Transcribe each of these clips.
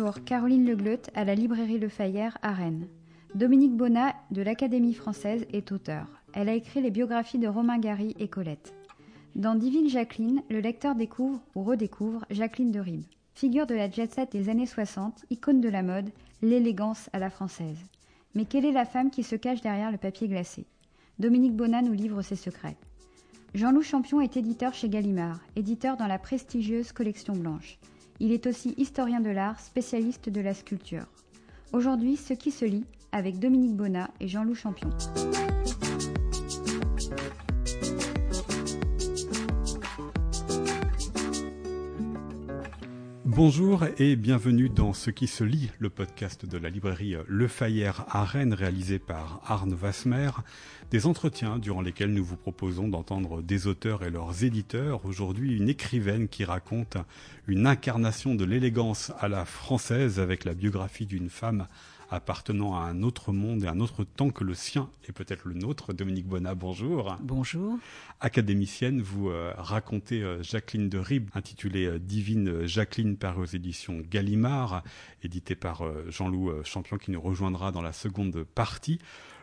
Bonjour, Caroline Legleut à la librairie Le Fayère à Rennes. Dominique Bonnat de l'Académie française est auteur. Elle a écrit les biographies de Romain Gary et Colette. Dans Divine Jacqueline, le lecteur découvre ou redécouvre Jacqueline de Ribes. Figure de la jet set des années 60, icône de la mode, l'élégance à la française. Mais quelle est la femme qui se cache derrière le papier glacé? Dominique Bonnat nous livre ses secrets. Jean-Loup Champion est éditeur chez Gallimard, éditeur dans la prestigieuse collection blanche. Il est aussi historien de l'art, spécialiste de la sculpture. Aujourd'hui, ce qui se lit avec Dominique Bonnat et Jean-Loup Champion. Bonjour et bienvenue dans Ce qui se lit, le podcast de la librairie Le Fayère à Rennes réalisé par Arne Vasmer. Des entretiens durant lesquels nous vous proposons d'entendre des auteurs et leurs éditeurs. Aujourd'hui, une écrivaine qui raconte une incarnation de l'élégance à la française avec la biographie d'une femme appartenant à un autre monde et un autre temps que le sien et peut-être le nôtre. Dominique Bonnat, bonjour. Bonjour. Académicienne, vous euh, racontez euh, Jacqueline de Ribes, intitulée euh, Divine Jacqueline, par aux éditions Gallimard, édité par Jean-Loup Champion, qui nous rejoindra dans la seconde partie.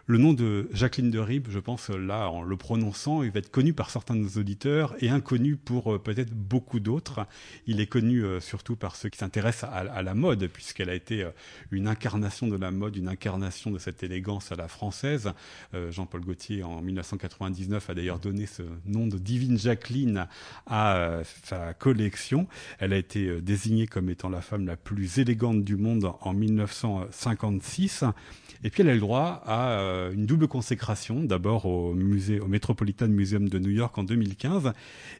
Le nom de Jacqueline de Ribes, je pense là, en le prononçant, il va être connu par certains de nos auditeurs et inconnu pour euh, peut-être beaucoup d'autres. Il est connu euh, surtout par ceux qui s'intéressent à, la mode, puisqu'elle a été euh, une incarnation de la mode, une incarnation de cette élégance à la française. Jean-Paul Gaultier, en 1999, a d'ailleurs donné ce nom de Divine Jacqueline à sa collection. Elle a été désignée comme étant la femme la plus élégante du monde en 1956. Et puis elle a le droit à euh, une double consécration, d'abord au musée, au Metropolitan Museum de New York en 2015,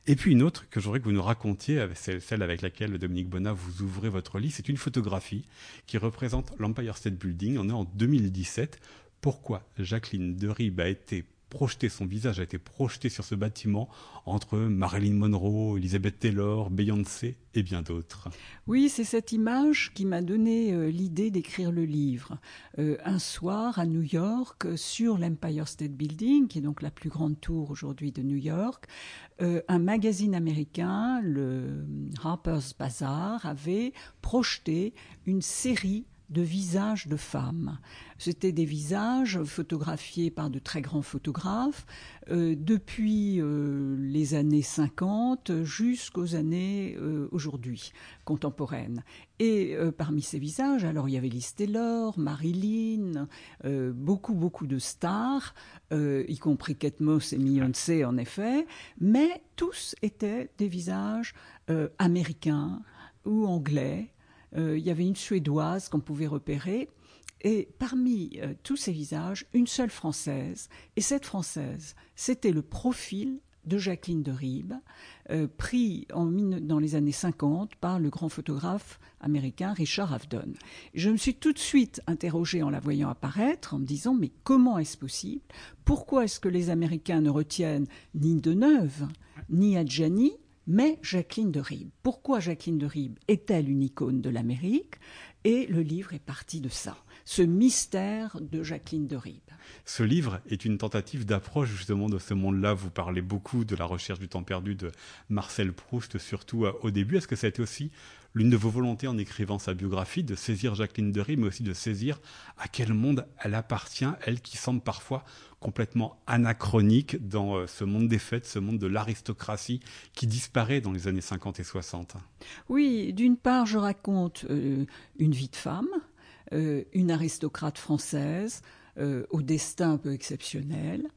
et puis une autre que j'aurais que vous nous racontiez, c'est celle avec laquelle Dominique Bonnat vous ouvrez votre lit, c'est une photographie qui représente l'Empire State Building. On est en 2017. Pourquoi Jacqueline de Ribes a été projeté, son visage a été projeté sur ce bâtiment entre Marilyn Monroe, Elizabeth Taylor, Beyoncé et bien d'autres. Oui, c'est cette image qui m'a donné euh, l'idée d'écrire le livre. Euh, un soir à New York, sur l'Empire State Building, qui est donc la plus grande tour aujourd'hui de New York, euh, un magazine américain, le Harper's Bazaar, avait projeté une série de visages de femmes. C'était des visages photographiés par de très grands photographes euh, depuis euh, les années 50 jusqu'aux années euh, aujourd'hui contemporaines. Et parmi ces visages, alors il y avait Liz Taylor, Marilyn, beaucoup beaucoup de stars, y compris Kate Moss et Beyoncé en effet, mais tous étaient des visages américains ou anglais il y avait une Suédoise qu'on pouvait repérer. Et parmi euh, tous ces visages, une seule Française. Et cette Française, c'était le profil de Jacqueline de Ribes, euh, pris en, dans les années 50 par le grand photographe américain Richard Avedon. Je me suis tout de suite interrogée en la voyant apparaître, en me disant mais comment est-ce possible? Pourquoi est-ce que les Américains ne retiennent ni Deneuve, ni Adjani, mais Jacqueline de Ribes. Pourquoi Jacqueline de Ribes est-elle une icône de l'Amérique? Et le livre est parti de ça, ce mystère de Jacqueline de Ribes. Ce livre est une tentative d'approche justement de ce monde-là. Vous parlez beaucoup de la recherche du temps perdu de Marcel Proust, surtout euh, au début. Est-ce que ça a été aussi l'une de vos volontés en écrivant sa biographie, de saisir Jacqueline de Ribes, mais aussi de saisir à quel monde elle appartient, elle qui semble parfois complètement anachronique dans euh, ce monde des fêtes, ce monde de l'aristocratie qui disparaît dans les années 50 et 60. Oui, d'une part, je raconte euh, une vie de femme, une aristocrate française, au destin un peu exceptionnel.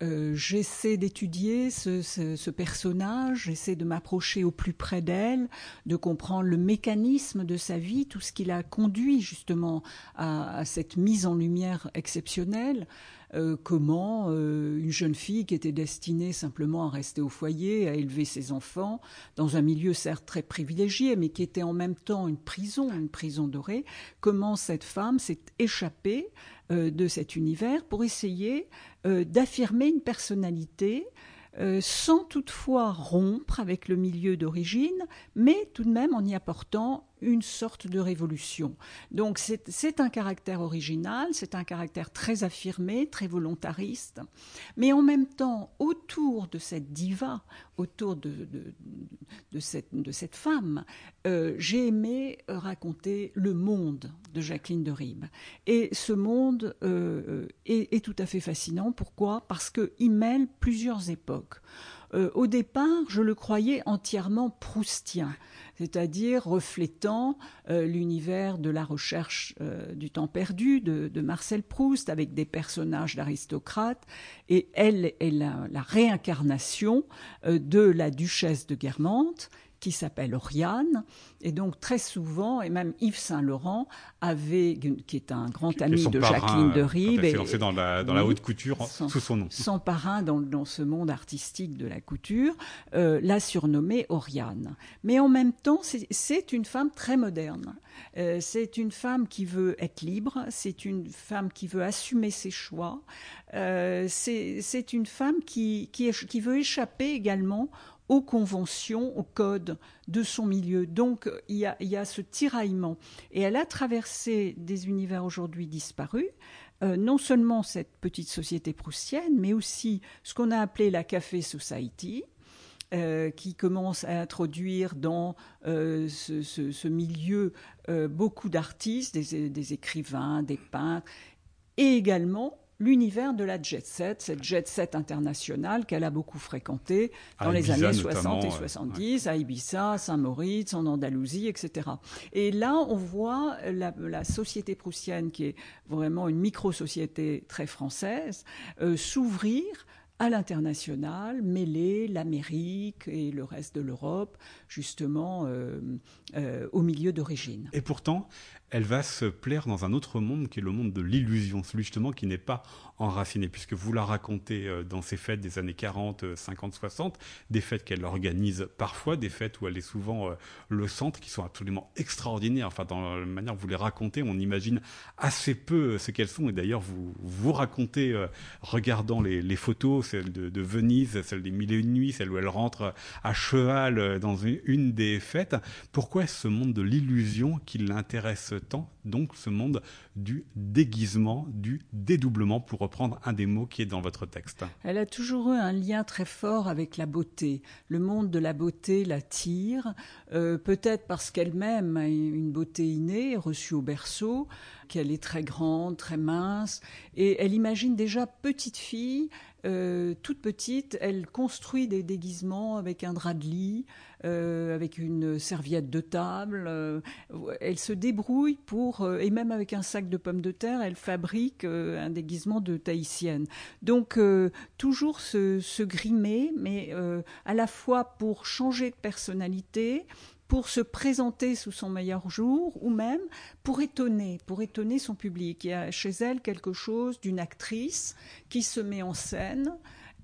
j'essaie d'étudier ce, personnage, j'essaie de m'approcher au plus près d'elle, de comprendre le mécanisme de sa vie, tout ce qui l'a conduit justement à, cette mise en lumière exceptionnelle. Euh, comment euh, une jeune fille qui était destinée simplement à rester au foyer, à élever ses enfants, dans un milieu certes très privilégié, mais qui était en même temps une prison, une prison dorée, comment cette femme s'est échappée euh, de cet univers pour essayer d'affirmer une personnalité sans toutefois rompre avec le milieu d'origine, mais tout de même en y apportant une sorte de révolution. Donc c'est un caractère original, c'est un caractère très affirmé, très volontariste, mais en même temps, autour de cette diva, autour de, cette, femme, euh, j'ai aimé raconter le monde de Jacqueline de Ribes. Et ce monde euh, est, est, tout à fait fascinant. Pourquoi? Parce qu'il mêle plusieurs époques. Euh, au départ, je le croyais entièrement proustien, c'est-à-dire reflétant euh, l'univers de la recherche euh, du temps perdu de, Marcel Proust, avec des personnages d'aristocrates, et elle est la, la réincarnation de la duchesse de Guermantes, qui s'appelle Oriane. Et donc, très souvent, et même Yves Saint-Laurent avait, qui est un grand ami de Jacqueline de Rive. Il s'est lancé dans la, dans la haute couture sous son nom. Son parrain dans, dans, ce monde artistique de la couture euh, l'a surnommée Oriane. Mais en même temps, c'est une femme très moderne. Euh, c'est une femme qui veut être libre, c'est une femme qui veut assumer ses choix, euh, c'est une femme qui, qui, qui veut échapper également aux conventions, aux codes de son milieu. Donc il y a, ce tiraillement. Et elle a traversé des univers aujourd'hui disparus. Euh, non seulement cette petite société proustienne, mais aussi ce qu'on a appelé la Café Society, euh, qui commence à introduire dans euh, ce, milieu beaucoup d'artistes, des, des, écrivains, des peintres, et également l'univers de la jet set, cette jet set internationale qu'elle a beaucoup fréquentée dans les années 60 et 70, à Ibiza, Saint-Moritz, en Andalousie, etc. Et là, on voit la, société proustienne, qui est vraiment une micro-société très française, euh, s'ouvrir à l'international, mêler l'Amérique et le reste de l'Europe, justement, euh, euh, au milieu d'origine. Et pourtant, elle va se plaire dans un autre monde qui est le monde de l'illusion, celui justement qui n'est pas enraciné, puisque vous la racontez euh, dans ces fêtes des années 40, 50, 60, des fêtes qu'elle organise parfois, des fêtes où elle est souvent euh, le centre, qui sont absolument extraordinaires. Enfin, dans la manière dont vous les racontez, on imagine assez peu euh, ce qu'elles sont. Et d'ailleurs, vous vous racontez, regardant les, photos, celle de, Venise, celle des Mille et une nuits, celle où elle rentre à cheval dans une, une des fêtes. Pourquoi est-ce ce monde de l'illusion qui l'intéresse tant, donc ce monde du déguisement, du dédoublement, pour reprendre un des mots qui est dans votre texte. Elle a toujours eu un lien très fort avec la beauté. Le monde de la beauté l'attire, euh, peut-être parce qu'elle-même a une beauté innée, reçue au berceau, qu'elle est très grande, très mince, et elle imagine déjà petite fille euh, toute petite, elle construit des déguisements avec un drap de lit, euh, avec une serviette de table. Euh, elle se débrouille pour, et même avec un sac de pommes de terre, elle fabrique un déguisement de tahitienne. Donc toujours se, se, grimer, mais à la fois pour changer de personnalité, pour se présenter sous son meilleur jour ou même pour étonner, pour étonner son public. Il y a chez elle quelque chose d'une actrice qui se met en scène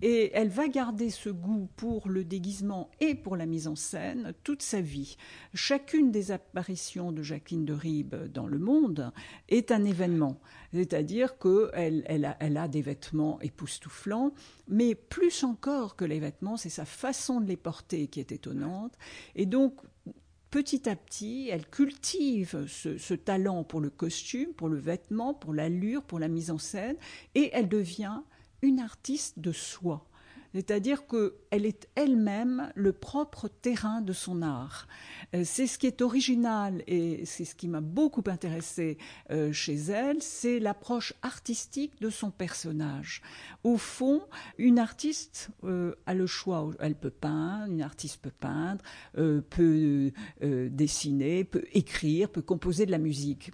et elle va garder ce goût pour le déguisement et pour la mise en scène toute sa vie. Chacune des apparitions de Jacqueline de Ribes dans le monde est un événement. C'est-à-dire qu'elle elle a, elle a des vêtements époustouflants, mais plus encore que les vêtements, c'est sa façon de les porter qui est étonnante. Et donc, petit à petit, elle cultive ce, talent pour le costume, pour le vêtement, pour l'allure, pour la mise en scène, et elle devient une artiste de soi. C'est-à-dire qu'elle est elle-même le propre terrain de son art. Euh, c'est ce qui est original et c'est ce qui m'a beaucoup intéressé euh, chez elle, c'est l'approche artistique de son personnage. Au fond, une artiste euh, a le choix, elle peut peindre, une artiste peut peindre, peut dessiner, peut écrire, peut composer de la musique.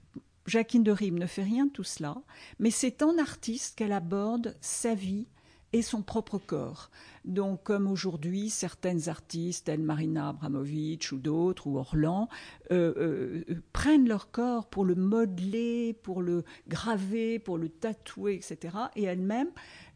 Jacqueline de Rime ne fait rien de tout cela, mais c'est en artiste qu'elle aborde sa vie, et son propre corps. Donc, comme aujourd'hui, certaines artistes, telles Marina Abramovic ou d'autres, ou Orlan, euh, euh, prennent leur corps pour le modeler, pour le graver, pour le tatouer, etc. Et elle-même,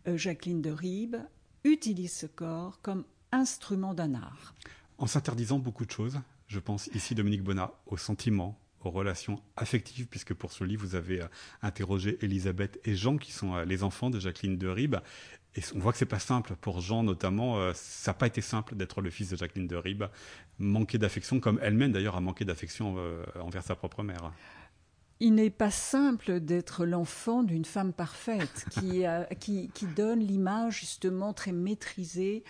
euh, Jacqueline de Ribes, utilise ce corps comme instrument d'un art. En s'interdisant beaucoup de choses, je pense ici, Dominique Bonnat, au sentiment, aux relations affectives, puisque pour ce livre, vous avez interrogé Elisabeth et Jean, qui sont les enfants de Jacqueline de Ribes. Et on voit que c'est pas simple pour Jean notamment. Euh, ça n'a pas été simple d'être le fils de Jacqueline de Ribes, manquer d'affection, comme elle-même d'ailleurs a manqué d'affection euh, envers sa propre mère il n'est pas simple d'être l'enfant d'une femme parfaite qui, qui, donne l'image justement très maîtrisée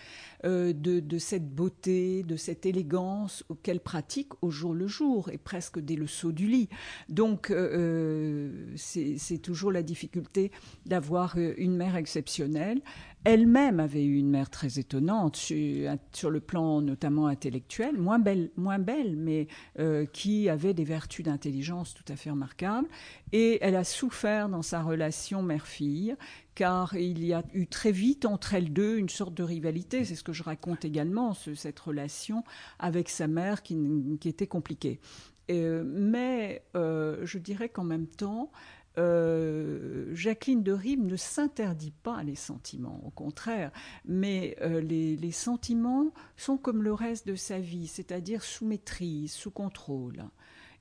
euh, de, cette beauté, de cette élégance qu'elle pratique au jour le jour et presque dès le saut du lit. Donc euh, euh, c'est toujours la difficulté d'avoir une mère exceptionnelle elle-même avait eu une mère très étonnante sur, le plan notamment intellectuel, moins belle, moins belle mais euh, qui avait des vertus d'intelligence tout à fait remarquables. Et elle a souffert dans sa relation mère-fille, car il y a eu très vite entre elles deux une sorte de rivalité. C'est ce que je raconte également, cette relation avec sa mère qui, était compliquée. Euh, mais euh, je dirais qu'en même temps, euh, Jacqueline de Ribes ne s'interdit pas les sentiments, au contraire, mais euh, les, sentiments sont comme le reste de sa vie, c'est-à-dire sous maîtrise, sous contrôle.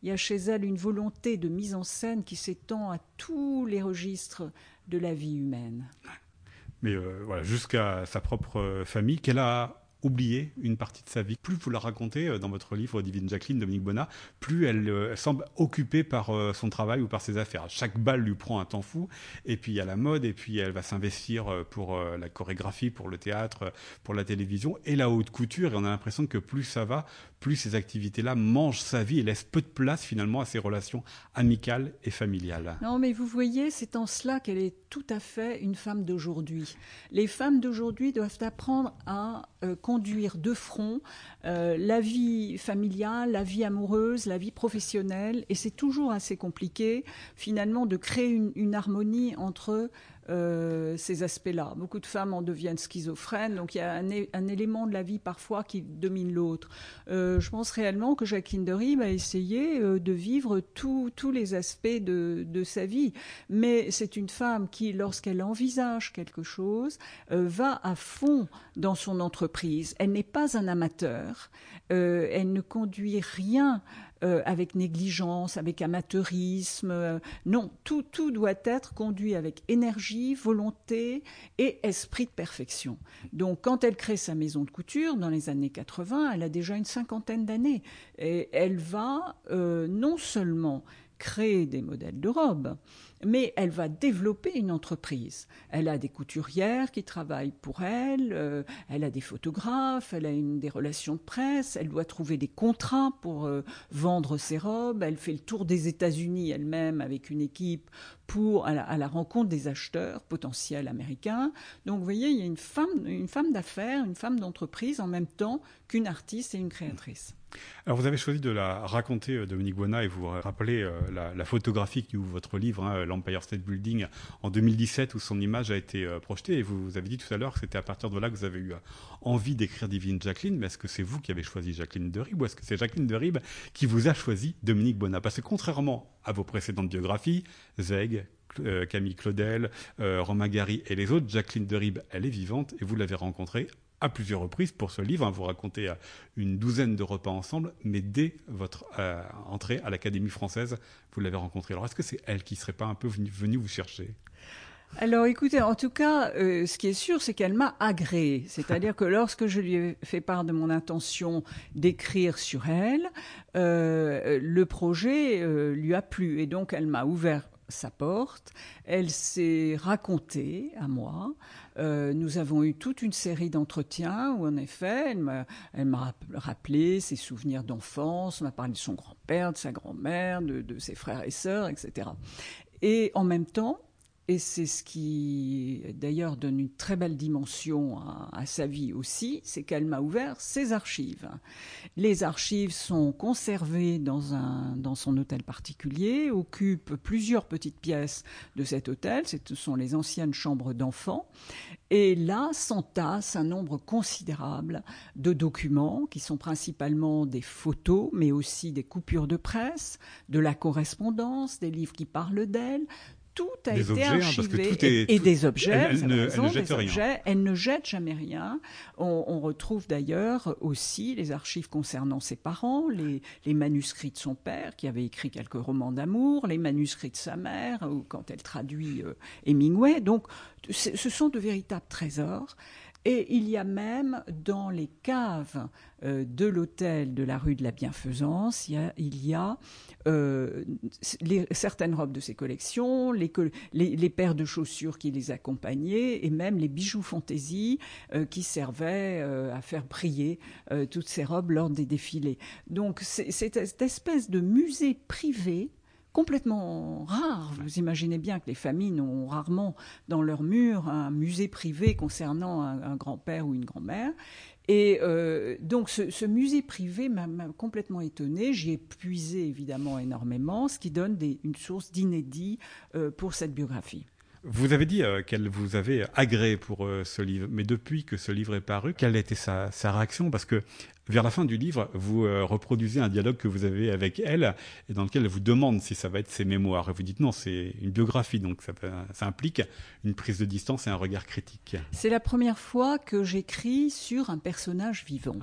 Il y a chez elle une volonté de mise en scène qui s'étend à tous les registres de la vie humaine. Mais euh, voilà, jusqu'à sa propre famille, qu'elle a oublier une partie de sa vie. Plus vous la racontez euh, dans votre livre Divine Jacqueline, Dominique Bonnat, plus elle, euh, semble occupée par euh, son travail ou par ses affaires. Chaque balle lui prend un temps fou, et puis il y a la mode, et puis elle va s'investir pour la chorégraphie, pour le théâtre, pour la télévision, et la haute couture, et on a l'impression que plus ça va, plus ces activités-là mangent sa vie et laissent peu de place finalement à ses relations amicales et familiales. Non, mais vous voyez, c'est en cela qu'elle est tout à fait une femme d'aujourd'hui. Les femmes d'aujourd'hui doivent apprendre à conduire de front euh, la vie familiale, la vie amoureuse, la vie professionnelle, et c'est toujours assez compliqué finalement de créer une harmonie entre euh, ces aspects-là. Beaucoup de femmes en deviennent schizophrènes, donc il y a un, élément de la vie parfois qui domine l'autre. Euh, je pense réellement que Jacqueline de Ribes a essayé euh, de vivre tous les aspects de, de, sa vie, mais c'est une femme qui, lorsqu'elle envisage quelque chose, va à fond dans son entreprise. Elle n'est pas un amateur, elle ne conduit rien euh, avec négligence, avec amateurisme. Euh, non, tout, tout doit être conduit avec énergie, volonté et esprit de perfection. Donc quand elle crée sa maison de couture dans les années 80, elle a déjà une cinquantaine d'années. Et elle va euh, non seulement créer des modèles de robes, mais elle va développer une entreprise. Elle a des couturières qui travaillent pour elle, euh, elle a des photographes, elle a des relations de presse, elle doit trouver des contrats pour euh, vendre ses robes, elle fait le tour des États-Unis elle-même avec une équipe pour à la, rencontre des acheteurs potentiels américains. Donc vous voyez, il y a une femme, une femme d'affaires, une femme d'entreprise en même temps qu'une artiste et une créatrice. Alors vous avez choisi de la raconter, euh, Dominique Buona, et vous rappelez euh, la, photographie qui ouvre votre livre, hein, l'Empire State Building, en 2017, où son image a été euh, projetée. Et vous, avez dit tout à l'heure que c'était à partir de là que vous avez eu envie d'écrire Divine Jacqueline. Mais est-ce que c'est vous qui avez choisi Jacqueline de Ribes, ou est-ce que c'est Jacqueline de Ribes qui vous a choisi Dominique Buona Parce que contrairement à vos précédentes biographies, Zeg, Camille Claudel, Romain Gary et les autres, Jacqueline de Ribes, elle est vivante et vous l'avez rencontrée à plusieurs reprises pour ce livre. Hein. Vous racontez euh, une douzaine de repas ensemble, mais dès votre euh, entrée à l'Académie française, vous l'avez rencontrée. Alors est-ce que c'est elle qui serait pas un peu venue, vous chercher? Alors écoutez, en tout cas, euh, ce qui est sûr, c'est qu'elle m'a agréé. C'est-à-dire que lorsque je lui ai fait part de mon intention d'écrire sur elle, le projet lui a plu. Et donc elle m'a ouvert sa porte, elle s'est racontée à moi. Euh, nous avons eu toute une série d'entretiens où, en effet, elle m'a rappelé ses souvenirs d'enfance, m'a parlé de son grand-père, de sa grand-mère, de, de, ses frères et sœurs, etc. Et en même temps, et c'est ce qui, d'ailleurs, donne une très belle dimension à, sa vie aussi, c'est qu'elle m'a ouvert ses archives. Les archives sont conservées dans, un, dans son hôtel particulier, occupent plusieurs petites pièces de cet hôtel, ce sont les anciennes chambres d'enfants, et là s'entasse un nombre considérable de documents qui sont principalement des photos, mais aussi des coupures de presse, de la correspondance, des livres qui parlent d'elle, tout a été hein, archivé et, des objets. Elle, ne, jette rien. elle ne jette jamais rien. On, retrouve d'ailleurs aussi les archives concernant ses parents, les, manuscrits de son père qui avait écrit quelques romans d'amour, les manuscrits de sa mère ou quand elle traduit euh, Hemingway. Donc, ce sont de véritables trésors. Et il y a même dans les caves euh, de l'hôtel de la rue de la Bienfaisance, il y a, euh, certaines robes de ses collections, les, paires de chaussures qui les accompagnaient et même les bijoux fantaisie euh, qui servaient à faire briller toutes ces robes lors des défilés. Donc c'est cette espèce de musée privé complètement rare. Vous imaginez bien que les familles n'ont rarement dans leur mur un musée privé concernant un, grand-père ou une grand-mère. Et euh, donc ce, musée privé m'a complètement étonné. J'y ai puisé évidemment énormément, ce qui donne une source d'inédit euh, pour cette biographie. Vous avez dit euh, qu'elle vous avait agréé pour ce livre, mais depuis que ce livre est paru, quelle a été sa, sa réaction? Parce que vers la fin du livre, vous euh, reproduisez un dialogue que vous avez avec elle et dans lequel elle vous demande si ça va être ses mémoires. Et vous dites non, c'est une biographie, donc ça, ça, implique une prise de distance et un regard critique. C'est la première fois que j'écris sur un personnage vivant.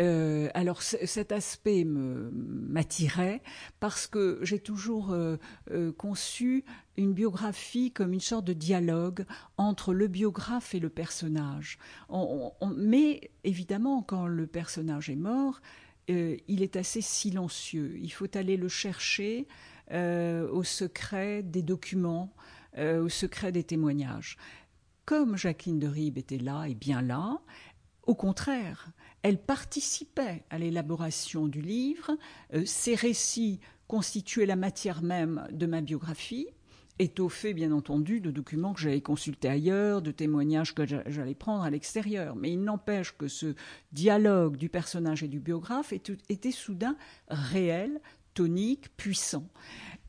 Euh, alors cet aspect m'attirait parce que j'ai toujours euh, conçu une biographie comme une sorte de dialogue entre le biographe et le personnage. mais évidemment, quand le personnage est mort, euh, il est assez silencieux. Il faut aller le chercher euh, au secret des documents, euh, au secret des témoignages. Comme Jacqueline de Ribes était là et bien là, au contraire, elle participait à l'élaboration du livre. ses récits constituaient la matière même de ma biographie étoffé, bien entendu, de documents que j'avais consultés ailleurs, de témoignages que j'allais prendre à l'extérieur. Mais il n'empêche que ce dialogue du personnage et du biographe était soudain réel, tonique, puissant.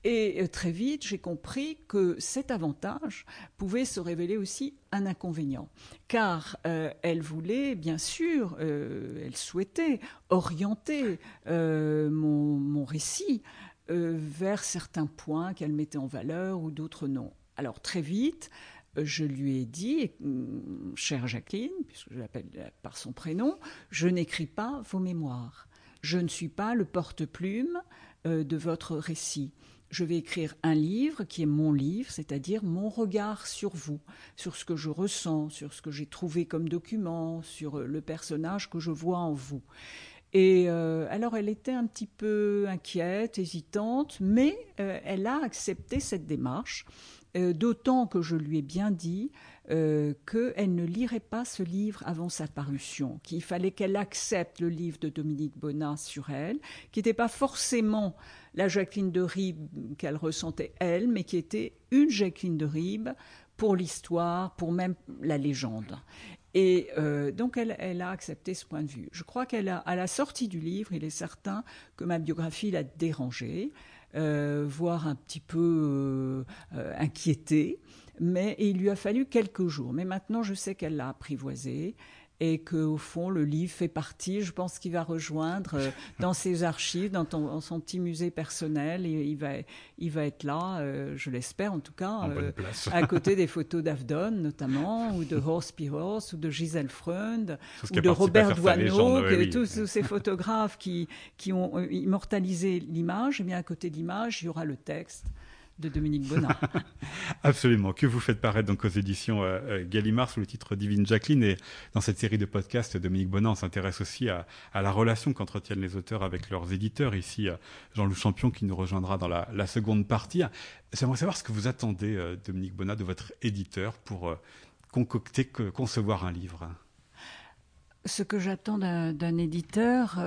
Et euh, très vite, j'ai compris que cet avantage pouvait se révéler aussi un inconvénient, car euh, elle voulait, bien sûr, euh, elle souhaitait orienter mon, récit euh, vers certains points qu'elle mettait en valeur ou d'autres non. Alors très vite, euh, je lui ai dit, hum, chère Jacqueline, puisque je l'appelle par son prénom, je n'écris pas vos mémoires. Je ne suis pas le porte-plume euh, de votre récit. Je vais écrire un livre qui est mon livre, c'est-à-dire mon regard sur vous, sur ce que je ressens, sur ce que j'ai trouvé comme document, sur le personnage que je vois en vous. Et euh, alors elle était un petit peu inquiète, hésitante, mais euh, elle a accepté cette démarche, euh, d'autant que je lui ai bien dit qu'elle ne lirait pas ce livre avant sa parution, qu'il fallait qu'elle accepte le livre de Dominique Bonnat sur elle, qui n'était pas forcément la Jacqueline de Ribes qu'elle ressentait elle, mais qui était une Jacqueline de Ribes pour l'histoire, pour même la légende. Et euh, donc, elle, a accepté ce point de vue. Je crois qu'à la sortie du livre, il est certain que ma biographie l'a dérangée, euh, voire un petit peu euh, inquiétée. Mais il lui a fallu quelques jours. Mais maintenant, je sais qu'elle l'a apprivoisé et qu'au fond, le livre fait partie, je pense qu'il va rejoindre euh, dans ses archives, dans, son petit musée personnel, et il va, il va être là, euh, je l'espère en tout cas, euh, à côté des photos d'Avdon notamment, ou de Horst Piros, ou de Gisèle Freund, ou de Robert Doisneau, tous, ces photographes qui, qui ont immortalisé l'image, et bien à côté de l'image, il y aura le texte de Dominique Bonnat. Absolument, que vous faites paraître donc aux éditions euh, euh, Gallimard sous le titre Divine Jacqueline. Et dans cette série de podcasts, Dominique Bonnat s'intéresse aussi à, la relation qu'entretiennent les auteurs avec leurs éditeurs. Ici, euh, Jean-Loup Champion qui nous rejoindra dans la, seconde partie. J'aimerais savoir ce que vous attendez, Dominique Bonnat, de votre éditeur pour concocter, concevoir un livre. Ce que j'attends d'un éditeur,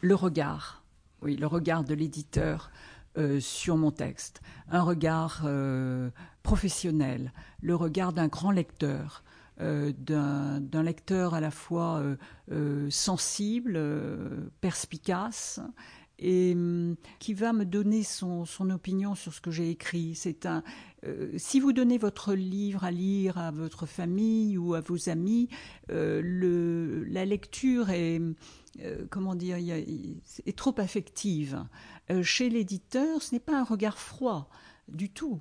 le regard. Oui, le regard de l'éditeur euh, sur mon texte, un regard euh, professionnel, le regard d'un grand lecteur, euh, d'un lecteur à la fois sensible, perspicace et hum, qui va me donner son, opinion sur ce que j'ai écrit. C'est un, si vous donnez votre livre à lire à votre famille ou à vos amis, le, la lecture est, comment dire, est trop affective. Euh, chez l'éditeur, ce n'est pas un regard froid, du tout.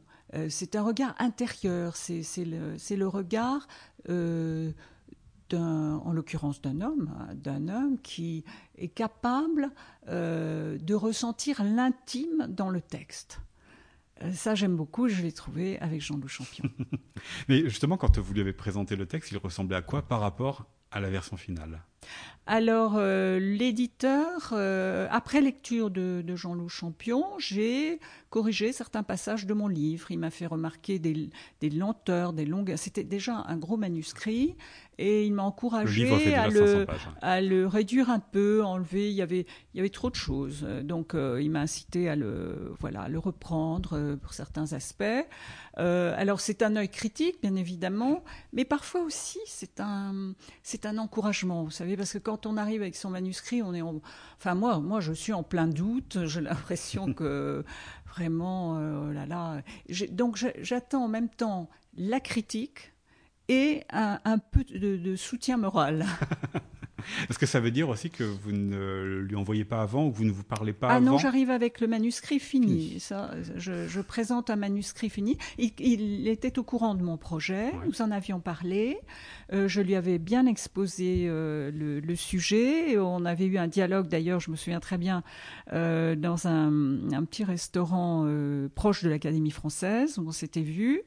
c'est un regard intérieur, c'est le, regard en l'occurrence d'un homme, d'un homme qui est capable de ressentir l'intime dans le texte. Euh, ça, j'aime beaucoup, je l'ai trouvé avec Jean-Loup Champion. Mais justement, quand vous lui avez présenté le texte, il ressemblait à quoi par rapport à la version finale? Alors, euh, l'éditeur, euh, après lecture de, de Jean-Loup Champion, j'ai corrigé certains passages de mon livre. Il m'a fait remarquer des, des lenteurs, des longueurs. C'était déjà un gros manuscrit et il m'a encouragé à le, à le, réduire un peu, enlever. Il y avait, il y avait trop de choses. Donc, euh, il m'a incité à le, voilà, à le reprendre pour certains aspects. alors, c'est un œil critique, bien évidemment, mais parfois aussi, c'est un, c'est un encouragement. Vous savez, parce que quand on arrive avec son manuscrit, on est enfin moi, moi je suis en plein doute. J'ai l'impression que vraiment, euh, oh là là. Donc j'attends en même temps la critique et un, peu de soutien moral. Est-ce que ça veut dire aussi que vous ne lui envoyez pas avant ou que vous ne vous parlez pas ah avant Ah non, j'arrive avec le manuscrit fini. Ça, je, présente un manuscrit fini. Il, était au courant de mon projet. Nous en avions parlé. Euh, je lui avais bien exposé euh, le, sujet. On avait eu un dialogue, d'ailleurs, je me souviens très bien, euh, dans un, un, petit restaurant proche de l'Académie française où on s'était vu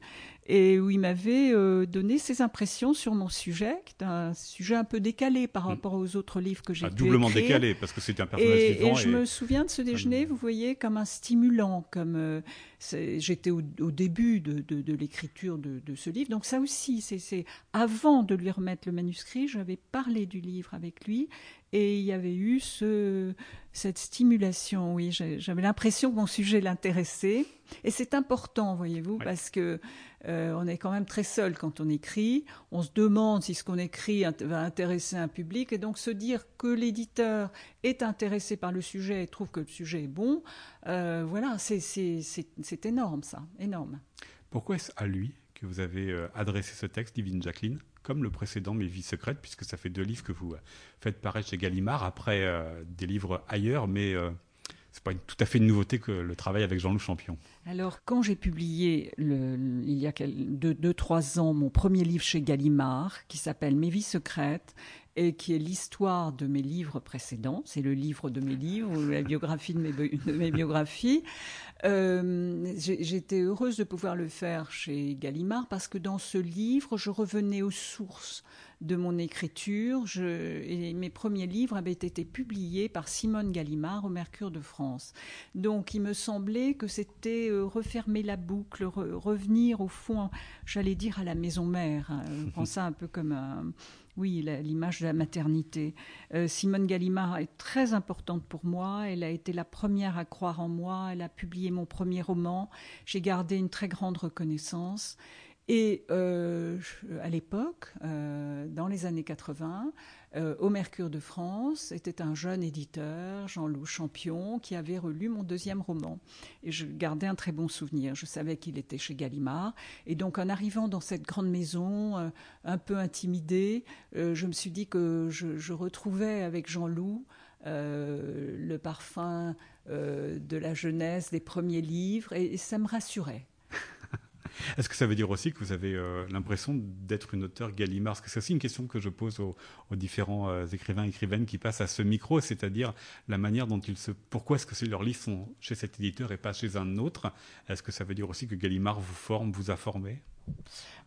et où il m'avait euh, donné ses impressions sur mon sujet, qui est un sujet un peu décalé par mm. rapport aux autres livres que j'ai ah, Doublement décalé, parce que c'était un personnage et, vivant. Et, je me souviens de ce déjeuner, vous voyez, comme un stimulant, comme euh, j'étais au, début de, de, l'écriture de, de, ce livre. Donc ça aussi, c'est avant de lui remettre le manuscrit, j'avais parlé du livre avec lui, et il y avait eu ce, cette stimulation, oui, j'avais l'impression que mon sujet l'intéressait. Et c'est important, voyez-vous, parce que euh, on est quand même très seul quand on écrit. On se demande si ce qu'on écrit va intéresser un public. Et donc se dire que l'éditeur est intéressé par le sujet et trouve que le sujet est bon, euh, voilà, c'est énorme ça, énorme. Pourquoi est-ce à lui que vous avez euh, adressé ce texte, Divine Jacqueline? Comme le précédent Mes vies secrètes, puisque ça fait deux livres que vous faites paraître chez Gallimard, après des livres ailleurs, mais c'est pas tout à fait une nouveauté que le travail avec Jean-Loup Champion. Alors, quand j'ai publié il y a deux, trois ans mon premier livre chez Gallimard, qui s'appelle Mes vies secrètes, et qui est l'histoire de mes livres précédents, c'est le livre de mes livres, ou la biographie de mes, biographies, euh, j'étais heureuse de pouvoir le faire chez Gallimard parce que dans ce livre, je revenais aux sources de mon écriture. et mes premiers livres avaient été publiés par Simone Gallimard au Mercure de France. Donc il me semblait que c'était euh, refermer la boucle, revenir au fond, j'allais dire à la maison mère. Hein. Je prends ça un peu comme un oui, l'image de la maternité. Euh, Simone Gallimard est très importante pour moi. Elle a été la première à croire en moi. Elle a publié mon premier roman. J'ai gardé une très grande reconnaissance. Et euh, à l'époque, euh, dans les années 80, euh, au Mercure de France, était un jeune éditeur, Jean-Loup Champion, qui avait relu mon deuxième roman. Et je gardais un très bon souvenir. Je savais qu'il était chez Gallimard. Et donc, en arrivant dans cette grande maison, un peu intimidée, je me suis dit que je, retrouvais avec Jean-Loup le parfum de la jeunesse, des premiers livres, et ça me rassurait. Est-ce que ça veut dire aussi que vous avez euh, l'impression d'être une auteure Gallimard? Parce que c'est aussi une question que je pose aux, différents euh, écrivains et écrivaines qui passent à ce micro, c'est-à-dire la manière dont ils se... Pourquoi est-ce que leurs livres sont chez cet éditeur et pas chez un autre? Est-ce que ça veut dire aussi que Gallimard vous forme, vous a formé?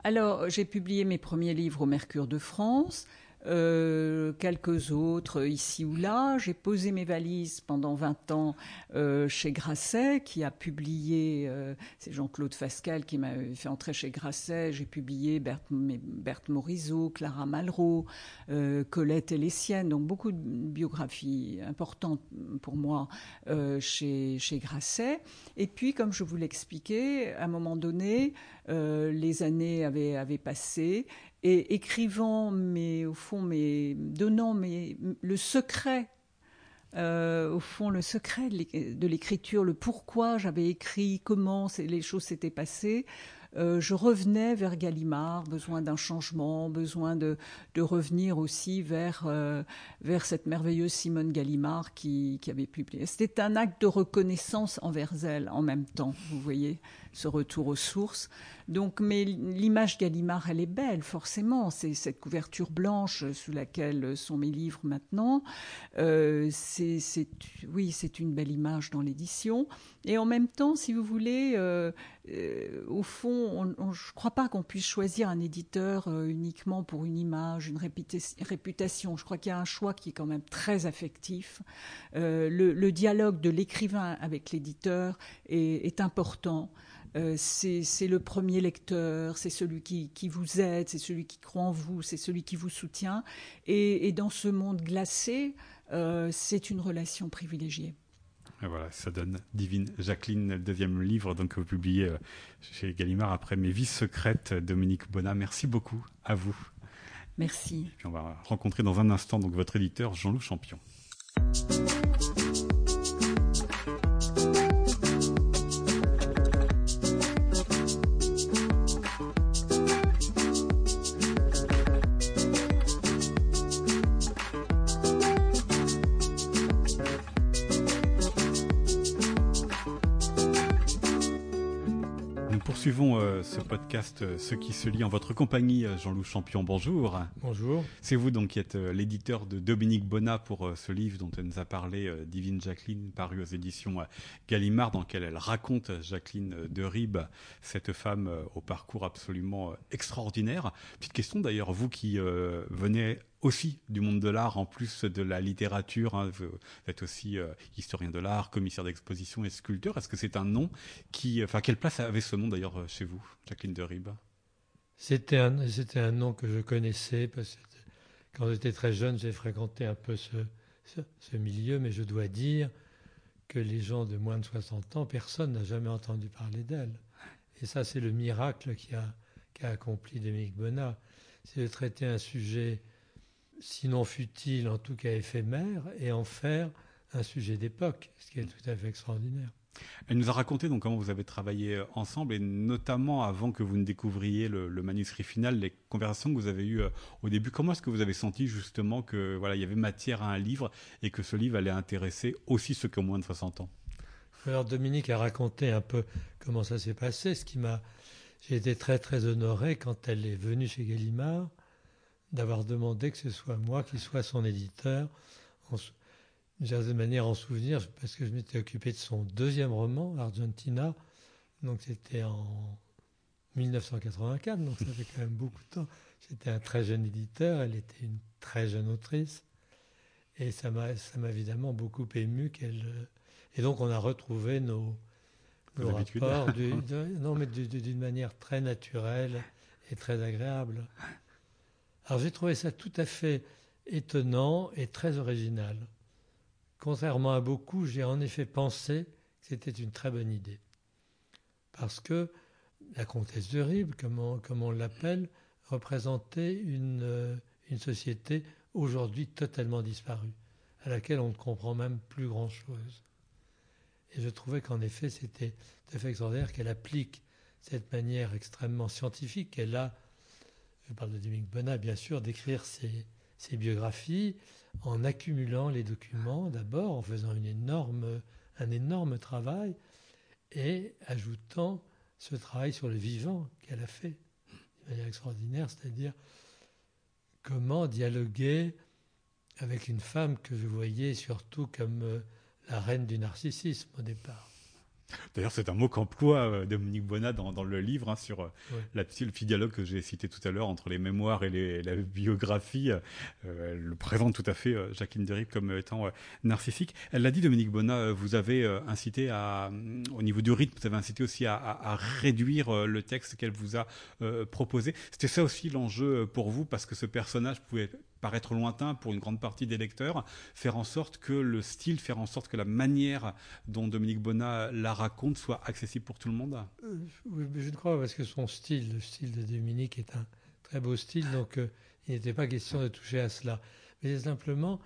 Alors, j'ai publié mes premiers livres au Mercure de France. Euh, quelques autres ici ou là. J'ai posé mes valises pendant 20 ans euh, chez Grasset, qui a publié, euh, c'est Jean-Claude Fascal qui m'a fait entrer chez Grasset. J'ai publié Berthe, Morisot, Clara Malraux, Colette et les siennes, donc beaucoup de biographies importantes pour moi chez, Grasset. Et puis, comme je vous l'expliquais, à un moment donné, les années avaient passé et écrivant, mais au fond, mais donnant mais le secret, euh, au fond, le secret de l'écriture, le pourquoi j'avais écrit, comment les choses s'étaient passées. Euh, je revenais vers Gallimard, besoin d'un changement, besoin de, de, revenir aussi vers, euh, vers cette merveilleuse Simone Gallimard qui, qui avait publié. C'était un acte de reconnaissance envers elle en même temps, vous voyez. Ce retour aux sources. Donc, mais l'image Gallimard, elle est belle, forcément. C'est cette couverture blanche sous laquelle sont mes livres maintenant. Euh, oui, c'est une belle image dans l'édition. Et en même temps, si vous voulez, euh, euh, au fond, je ne crois pas qu'on puisse choisir un éditeur uniquement pour une image, une réputation. Je crois qu'il y a un choix qui est quand même très affectif. Le, dialogue de l'écrivain avec l'éditeur est important. Euh, c'est le premier lecteur, c'est celui qui, vous aide, c'est celui qui croit en vous, c'est celui qui vous soutient. Et, dans ce monde glacé, euh, c'est une relation privilégiée. voilà, ça donne Divine Jacqueline, le deuxième livre donc, que vous publiez euh, chez Gallimard après Mes vies secrètes, Dominique Bonnat. Merci beaucoup à vous. Merci. on va rencontrer dans un instant donc, votre éditeur Jean-Loup Champion. Suivons euh, ce podcast euh, Ce qui se lit en votre compagnie. Euh, Jean-Loup Champion, bonjour. Bonjour. C'est vous donc qui êtes l'éditeur de Dominique Bonnat pour ce livre dont elle nous a parlé, Divine Jacqueline, paru aux éditions Gallimard, dans lequel elle raconte Jacqueline de Ribes, cette femme au parcours absolument extraordinaire. Petite question d'ailleurs, vous qui venez aussi du monde de l'art, en plus de la littérature. Hein. Vous êtes aussi euh, historien de l'art, commissaire d'exposition et sculpteur. Est-ce que c'est un nom qui... Enfin, quelle place avait ce nom d'ailleurs euh, chez vous, Jacqueline de Ribes? C'était un, c'était un nom que je connaissais parce que quand j'étais très jeune, j'ai fréquenté un peu ce, milieu, mais je dois dire que les gens de moins de 60 ans, personne n'a jamais entendu parler d'elle. Et ça, c'est le miracle qui a accompli Dominique Bonnat. C'est de traiter un sujet sinon futile, en tout cas éphémère, et en faire un sujet d'époque, ce qui est tout à fait extraordinaire. Elle nous a raconté donc comment vous avez travaillé euh, ensemble et notamment avant que vous ne découvriez le, manuscrit final, les conversations que vous avez eues euh, au début. Comment est-ce que vous avez senti justement que voilà il y avait matière à un livre et que ce livre allait intéresser aussi ceux qui ont moins de 60 ans? Alors Dominique a raconté un peu comment ça s'est passé, ce qui m'a j'ai été très très honoré quand elle est venue chez Gallimard d'avoir demandé que ce soit moi qui soit son éditeur, d'une certaine manière en souvenir, parce que je m'étais occupé de son deuxième roman, Argentina, donc c'était en 1984, donc ça fait quand même beaucoup de temps. J'étais un très jeune éditeur, elle était une très jeune autrice, et ça m'a, ça m'a évidemment beaucoup ému qu'elle. Et donc on a retrouvé nos, nos rapports, non mais d'une manière très naturelle et très agréable. Alors j'ai trouvé ça tout à fait étonnant et très original. Contrairement à beaucoup, j'ai en effet pensé que c'était une très bonne idée. Parce que la comtesse de Ribes, comme on, l'appelle, représentait une, une société aujourd'hui totalement disparue, à laquelle on ne comprend même plus grand-chose. Et je trouvais qu'en effet, c'était tout à fait extraordinaire qu'elle applique cette manière extrêmement scientifique qu'elle a je parle de Dominique Bonnat, bien sûr, d'écrire ses, biographies en accumulant les documents d'abord, en faisant un énorme travail et ajoutant ce travail sur le vivant qu'elle a fait de manière extraordinaire, c'est-à-dire comment dialoguer avec une femme que je voyais surtout comme euh, la reine du narcissisme au départ. D'ailleurs, c'est un mot qu'emploie euh, Dominique Bonnat dans, le livre hein, sur euh, la, le dialogue que j'ai cité tout à l'heure entre les mémoires et la biographie. Euh, elle le présente tout à fait, Jacqueline Derrib, comme étant narcissique. Elle l'a dit, Dominique Bonnat, vous avez incité à, au niveau du rythme, vous avez incité aussi à, réduire le texte qu'elle vous a proposé. C'était ça aussi l'enjeu pour vous, parce que ce personnage pouvait paraître lointain pour une grande partie des lecteurs, faire en sorte que le style, faire en sorte que la manière dont Dominique Bonnat la raconte soit accessible pour tout le monde euh, Je ne crois pas, parce que son style, le style de Dominique est un très beau style, donc euh, il n'était pas question de toucher à cela. Mais simplement,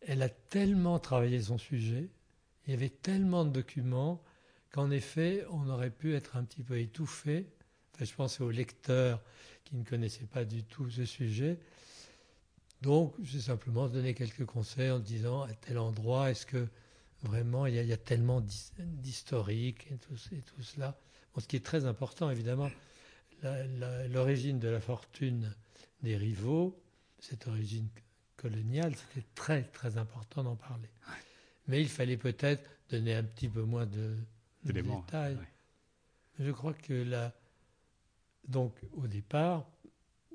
elle a tellement travaillé son sujet, il y avait tellement de documents qu'en effet, on aurait pu être un petit peu étouffé. Enfin, je pensais aux lecteurs qui ne connaissaient pas du tout ce sujet. Donc, j'ai simplement donné quelques conseils en disant à tel endroit, est-ce que vraiment il y a, tellement d'historique et tout, cela ce qui est très important, évidemment, l'origine de la fortune des rivaux, cette origine coloniale, c'était très très important d'en parler. Mais il fallait peut-être donner un petit peu moins de, détails. Je crois que là, donc au départ,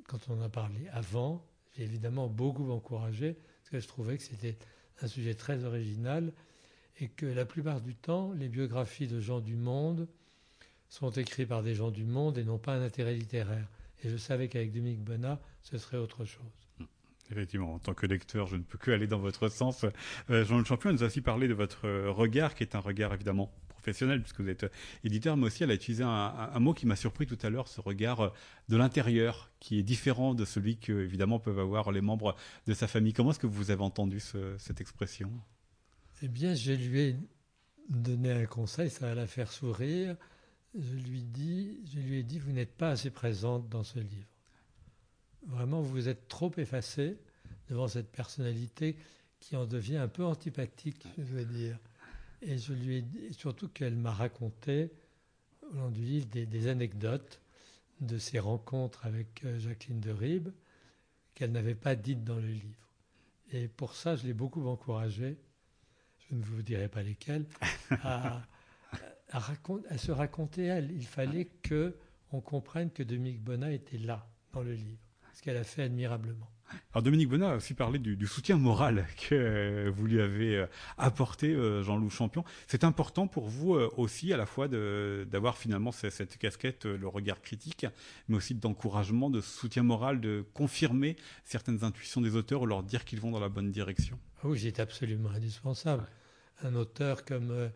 quand on en a parlé avant, j'ai évidemment beaucoup encouragé, parce que je trouvais que c'était un sujet très original, et que la plupart du temps, les biographies de gens du monde sont écrites par des gens du monde et n'ont pas un intérêt littéraire. Et je savais qu'avec Dominique Bonnat, ce serait autre chose. Effectivement, en tant que lecteur, je ne peux que aller dans votre sens. Euh, Jean-Luc Champion nous a aussi parlé de votre regard, qui est un regard évidemment professionnel, puisque vous êtes éditeur, mais aussi elle a utilisé un, mot qui m'a surpris tout à l'heure, ce regard de l'intérieur, qui est différent de celui que, évidemment, peuvent avoir les membres de sa famille. Comment est-ce que vous avez entendu cette expression? Eh bien, je lui ai donné un conseil, ça va la faire sourire. Je lui, dis, je lui ai dit, vous n'êtes pas assez présente dans ce livre. Vraiment, vous êtes trop effacé devant cette personnalité qui en devient un peu antipathique, je veux dire. Et je lui ai dit, surtout qu'elle m'a raconté, au long du livre, des, anecdotes de ses rencontres avec euh, Jacqueline de Ribes qu'elle n'avait pas dites dans le livre. Et pour ça, je l'ai beaucoup encouragée, je ne vous dirai pas lesquelles, à, à, se raconter elle. Il fallait que on comprenne que Dominique Bonnat était là dans le livre ce qu'elle a fait admirablement. Alors Dominique Bonnat a aussi parlé du, soutien moral que euh, vous lui avez euh, apporté, euh, Jean-Loup Champion. C'est important pour vous aussi à la fois d'avoir finalement cette, casquette, le regard critique, mais aussi d'encouragement, de soutien moral, de confirmer certaines intuitions des auteurs ou leur dire qu'ils vont dans la bonne direction. Ah oui, c'est absolument indispensable. Un auteur comme,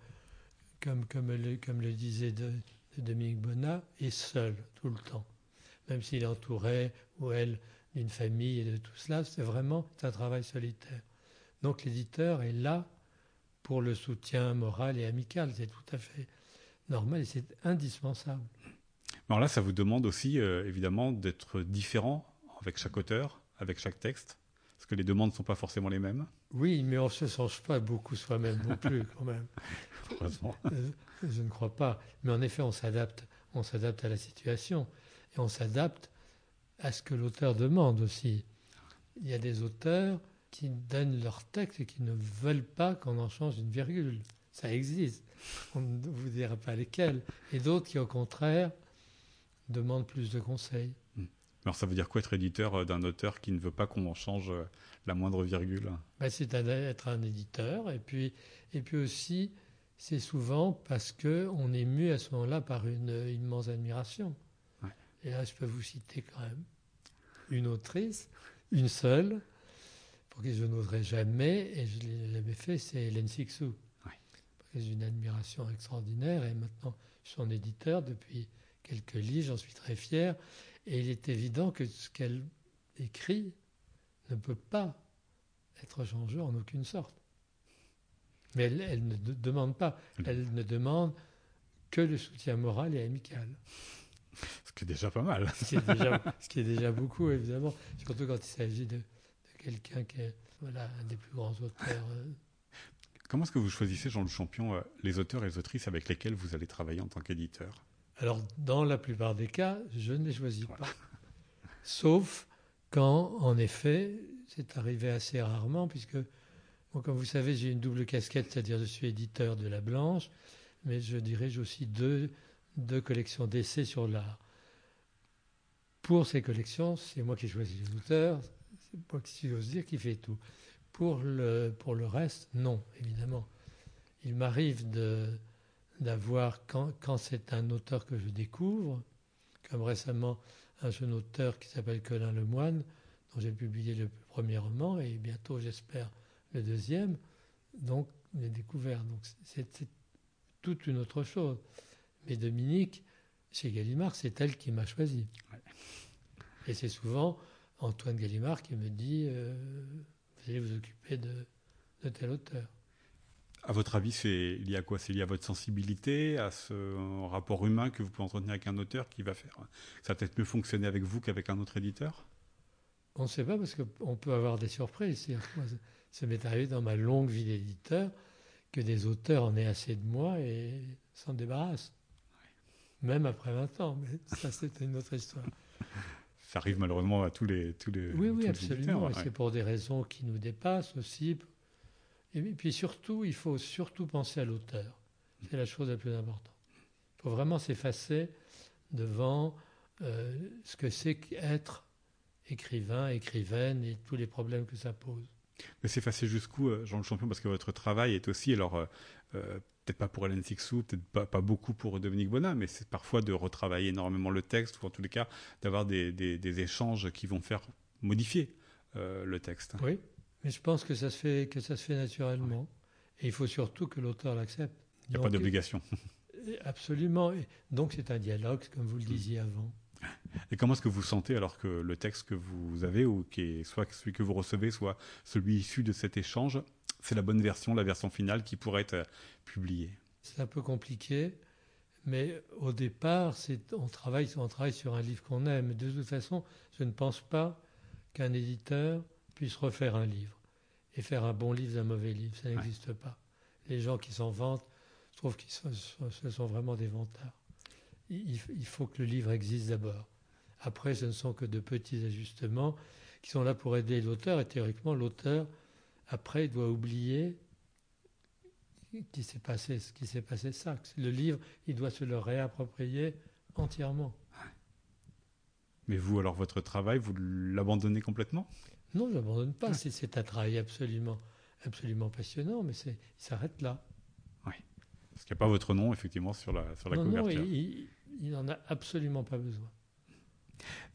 comme, comme, le, comme le disait de, Dominique Bonnat est seul tout le temps même s'il est entouré ou elle d'une famille et de tout cela, c'est vraiment un travail solitaire. Donc l'éditeur est là pour le soutien moral et amical, c'est tout à fait normal et c'est indispensable. Alors là, ça vous demande aussi euh, évidemment d'être différent avec chaque auteur, avec chaque texte, parce que les demandes ne sont pas forcément les mêmes. Oui, mais on ne se change pas beaucoup soi-même non plus quand même. Heureusement. Euh, je ne crois pas. Mais en effet, on s'adapte, on s'adapte à la situation et on s'adapte à ce que l'auteur demande aussi. Il y a des auteurs qui donnent leur texte et qui ne veulent pas qu'on en change une virgule. Ça existe. On ne vous dira pas lesquels. Et d'autres qui, au contraire, demandent plus de conseils. Hmm. Alors ça veut dire quoi être éditeur euh, d'un auteur qui ne veut pas qu'on en change euh, la moindre virgule? Ben, C'est être un éditeur. Et puis, et puis aussi, c'est souvent parce qu'on est mu à ce moment-là par une immense admiration. Et là, je peux vous citer quand même une autrice, une seule, pour qui je n'oserais jamais, et je l'ai jamais fait, c'est Hélène Sixou. J'ai une admiration extraordinaire, et maintenant, je suis son éditeur depuis quelques livres, j'en suis très fier. Et il est évident que ce qu'elle écrit ne peut pas être changé en aucune sorte. Mais elle, elle ne demande pas, elle ne demande que le soutien moral et amical. Ce qui est déjà pas mal. ce, qui est déjà, beaucoup, évidemment. Surtout quand il s'agit de, quelqu'un qui est voilà, un des plus grands auteurs. Euh. Comment est-ce que vous choisissez, Jean-Luc Champion, euh, les auteurs et les autrices avec lesquels vous allez travailler en tant qu'éditeur? Alors, dans la plupart des cas, je ne les choisis pas. Sauf quand, en effet, c'est arrivé assez rarement, puisque, comme vous savez, j'ai une double casquette, c'est-à-dire je suis éditeur de La Blanche, mais je dirige aussi deux de collections d'essais sur l'art. Pour ces collections, c'est moi qui choisis les auteurs, c'est moi qui, si j'ose dire, qui fait tout. Pour le, pour le reste, non, évidemment. Il m'arrive d'avoir, quand, quand c'est un auteur que je découvre, comme récemment un jeune auteur qui s'appelle Colin Lemoine, dont j'ai publié le premier roman, et bientôt, j'espère, le deuxième, donc les découvertes. Donc c'est toute une autre chose. Mais Dominique, chez Gallimard, c'est elle qui m'a choisi. Et c'est souvent Antoine Gallimard qui me dit euh, Vous allez vous occuper de, tel auteur. À votre avis, c'est lié à quoi? C'est lié à votre sensibilité, à ce rapport humain que vous pouvez entretenir avec un auteur qui va faire. Ça va peut-être mieux fonctionner avec vous qu'avec un autre éditeur? On ne sait pas parce qu'on peut avoir des surprises. Ça m'est arrivé dans ma longue vie d'éditeur que des auteurs en aient assez de moi et s'en débarrassent. Même après 20 ans, mais ça c'est une autre histoire. Ça arrive malheureusement à tous les tous les. Oui, oui, les absolument. Et c'est pour des raisons qui nous dépassent aussi. Et puis surtout, il faut surtout penser à l'auteur. C'est la chose la plus importante. Il faut vraiment s'effacer devant euh, ce que c'est qu'être écrivain, écrivaine et tous les problèmes que ça pose. Mais facile jusqu'où, euh, Jean le Champion, parce que votre travail est aussi, alors euh, peut-être pas pour Hélène Sixou, peut-être pas, pas beaucoup pour Dominique Bonnat, mais c'est parfois de retravailler énormément le texte, ou en tous les cas d'avoir des, des- des échanges qui vont faire modifier euh, le texte. Oui, mais je pense que ça se fait, que ça se fait naturellement. Et il faut surtout que l'auteur l'accepte. Il n'y a pas d'obligation. euh, Absolument. Et donc c'est un dialogue, comme vous le disiez avant. Et comment est-ce que vous sentez alors que le texte que vous avez, ou qui est soit celui que vous recevez, soit celui issu de cet échange, c'est la bonne version, la version finale qui pourrait être euh, publiée C'est un peu compliqué, mais au départ, on, travaille, on travaille sur un livre qu'on aime. De toute façon, je ne pense pas qu'un éditeur puisse refaire un livre et faire un bon livre d'un mauvais livre. Ça n'existe pas. Les gens qui s'en vantent, je trouve qu'ils sont, ce sont vraiment des vantards. Il, il- il faut que le livre existe d'abord. Après, ce ne sont que de petits ajustements qui sont là pour aider l'auteur. Et théoriquement, l'auteur, après, doit oublier qu'il s'est passé, ce qui s'est passé ça. Le livre, il doit se le réapproprier entièrement. Mais vous, alors votre travail, vous l'abandonnez complètement? Non, je n'abandonne pas. C'est, c'est un travail absolument, absolument passionnant, mais c'est, il s'arrête là. Parce qu'il n'y a pas votre nom, effectivement, sur la, sur la non, non, couverture. il, il n'en a absolument pas besoin.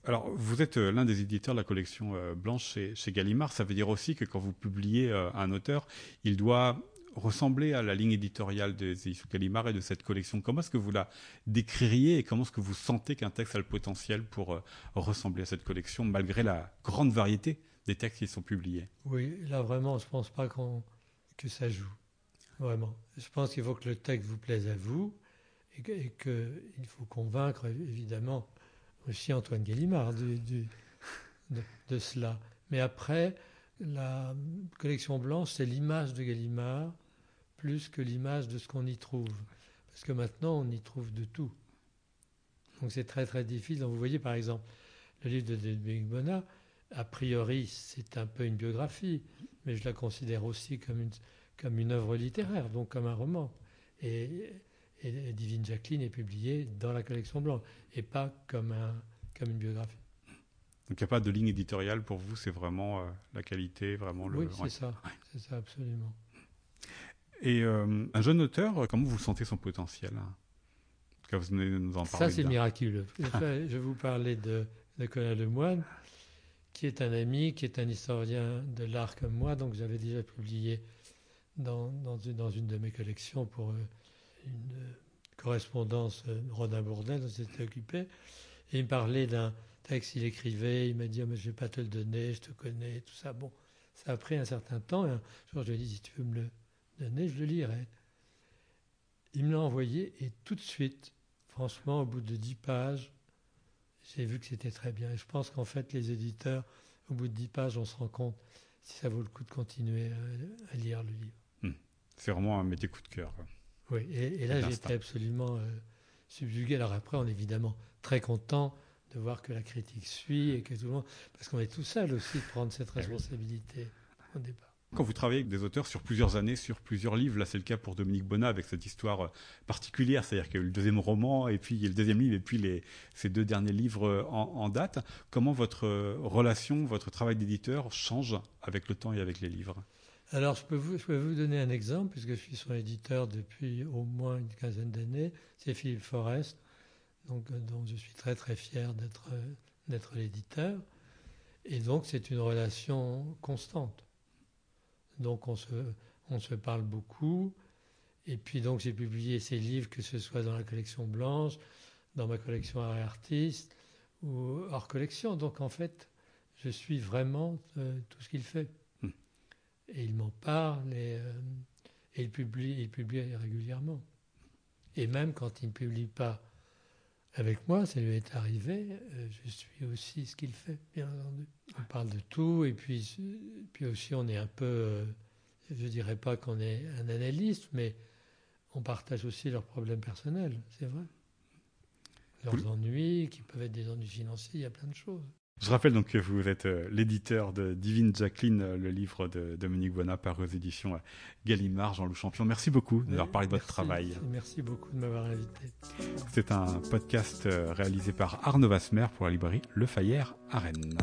Alors, vous êtes euh, l'un des éditeurs de la collection euh, Blanche chez, chez Gallimard. Ça veut dire aussi que quand vous publiez euh, un auteur, il doit ressembler à la ligne éditoriale des Gallimard et de cette collection. Comment est-ce que vous la décririez et comment est-ce que vous sentez qu'un texte a le potentiel pour ressembler à cette collection, malgré la grande variété des textes qui sont publiés? Oui, là vraiment, je ne pense pas que ça joue. Vraiment. Je pense qu'il faut que le texte vous plaise à vous et qu'il faut convaincre évidemment aussi Antoine Gallimard de, de cela. Mais après, la collection blanche, c'est l'image de Gallimard plus que l'image de ce qu'on y trouve. Parce que maintenant, on y trouve de tout. Donc c'est très très difficile. Donc, vous voyez par exemple le livre de Dominique Bonnat, a priori c'est un peu une biographie, mais je la considère aussi comme une, comme une œuvre littéraire, donc comme un roman. Et, et Divine Jacqueline est publiée dans la collection blanche, et pas comme, un, comme une biographie. Donc, il n'y a pas de ligne éditoriale pour vous, c'est vraiment euh, la qualité, vraiment le. oui, c'est ouais. ça, c'est ça absolument. Et euh, un jeune auteur, euh, comment vous sentez son potentiel hein? Cas, vous venez nous en parler. Ça, c'est miraculeux. je vais vous parler de, de Colin Lemoine, qui est un ami, qui est un historien de l'art comme moi. Donc, j'avais déjà publié dans, dans, une, dans une de mes collections pour euh, une euh, correspondance euh, Rodin Bourdin, dont j'étais occupé. Et il me parlait d'un texte qu'il écrivait. Il m'a dit oh, mais Je ne vais pas te le donner, je te connais, tout ça. Bon, ça a pris un certain temps. Et un jour, je lui ai dit Si tu veux me le donner, je le lirai. Il me l'a envoyé et tout de suite, franchement, au bout de dix pages, j'ai vu que c'était très bien. Et je pense qu'en fait, les éditeurs, au bout de dix pages, on se rend compte si ça vaut le coup de continuer à, à lire le livre. C'est vraiment un métier coup de cœur. quoi. Oui, et, et là, j'étais absolument euh, subjugué. Alors après, on est évidemment très content de voir que la critique suit et que tout le monde. Parce qu'on est tout seul aussi de prendre cette Eh responsabilité au départ. Quand vous travaillez avec des auteurs sur plusieurs années, sur plusieurs livres, là c'est le cas pour Dominique Bonnat avec cette histoire euh, particulière, c'est-à-dire qu'il y a eu le deuxième roman et puis il y a le deuxième livre et puis les, ces deux derniers livres euh, en, en date. Comment votre euh, relation, votre travail d'éditeur change avec le temps et avec les livres? Alors, je peux, vous, je peux vous donner un exemple, puisque je suis son éditeur depuis au moins une quinzaine d'années. C'est Philippe Forest, donc, euh, dont je suis très très fier d'être euh, d'être l'éditeur. Et donc, c'est une relation constante. Donc, on se, on se parle beaucoup. Et puis, donc, j'ai publié ces livres, que ce soit dans la collection blanche, dans ma collection Art et Artiste, ou hors collection. Donc, en fait, je suis vraiment euh, tout ce qu'il fait. Et il m'en parle et, euh, et il, publie, il publie régulièrement. Et même quand il ne publie pas avec moi, ça lui est arrivé, euh, je suis aussi ce qu'il fait, bien entendu. On parle de tout et puis, puis aussi on est un peu, euh, je dirais pas qu'on est un analyste, mais on partage aussi leurs problèmes personnels, c'est vrai. leurs ennuis, qui peuvent être des ennuis financiers, il y a plein de choses. Je rappelle donc que vous êtes euh, l'éditeur de Divine Jacqueline, euh, le livre de Dominique Bonnat par aux éditions euh, Gallimard, Jean-Loup Champion. Merci beaucoup de d'avoir parlé de votre travail. Merci beaucoup de m'avoir invité. C'est un podcast réalisé par Arnaud Vasmer pour la librairie Le Fayère à Rennes.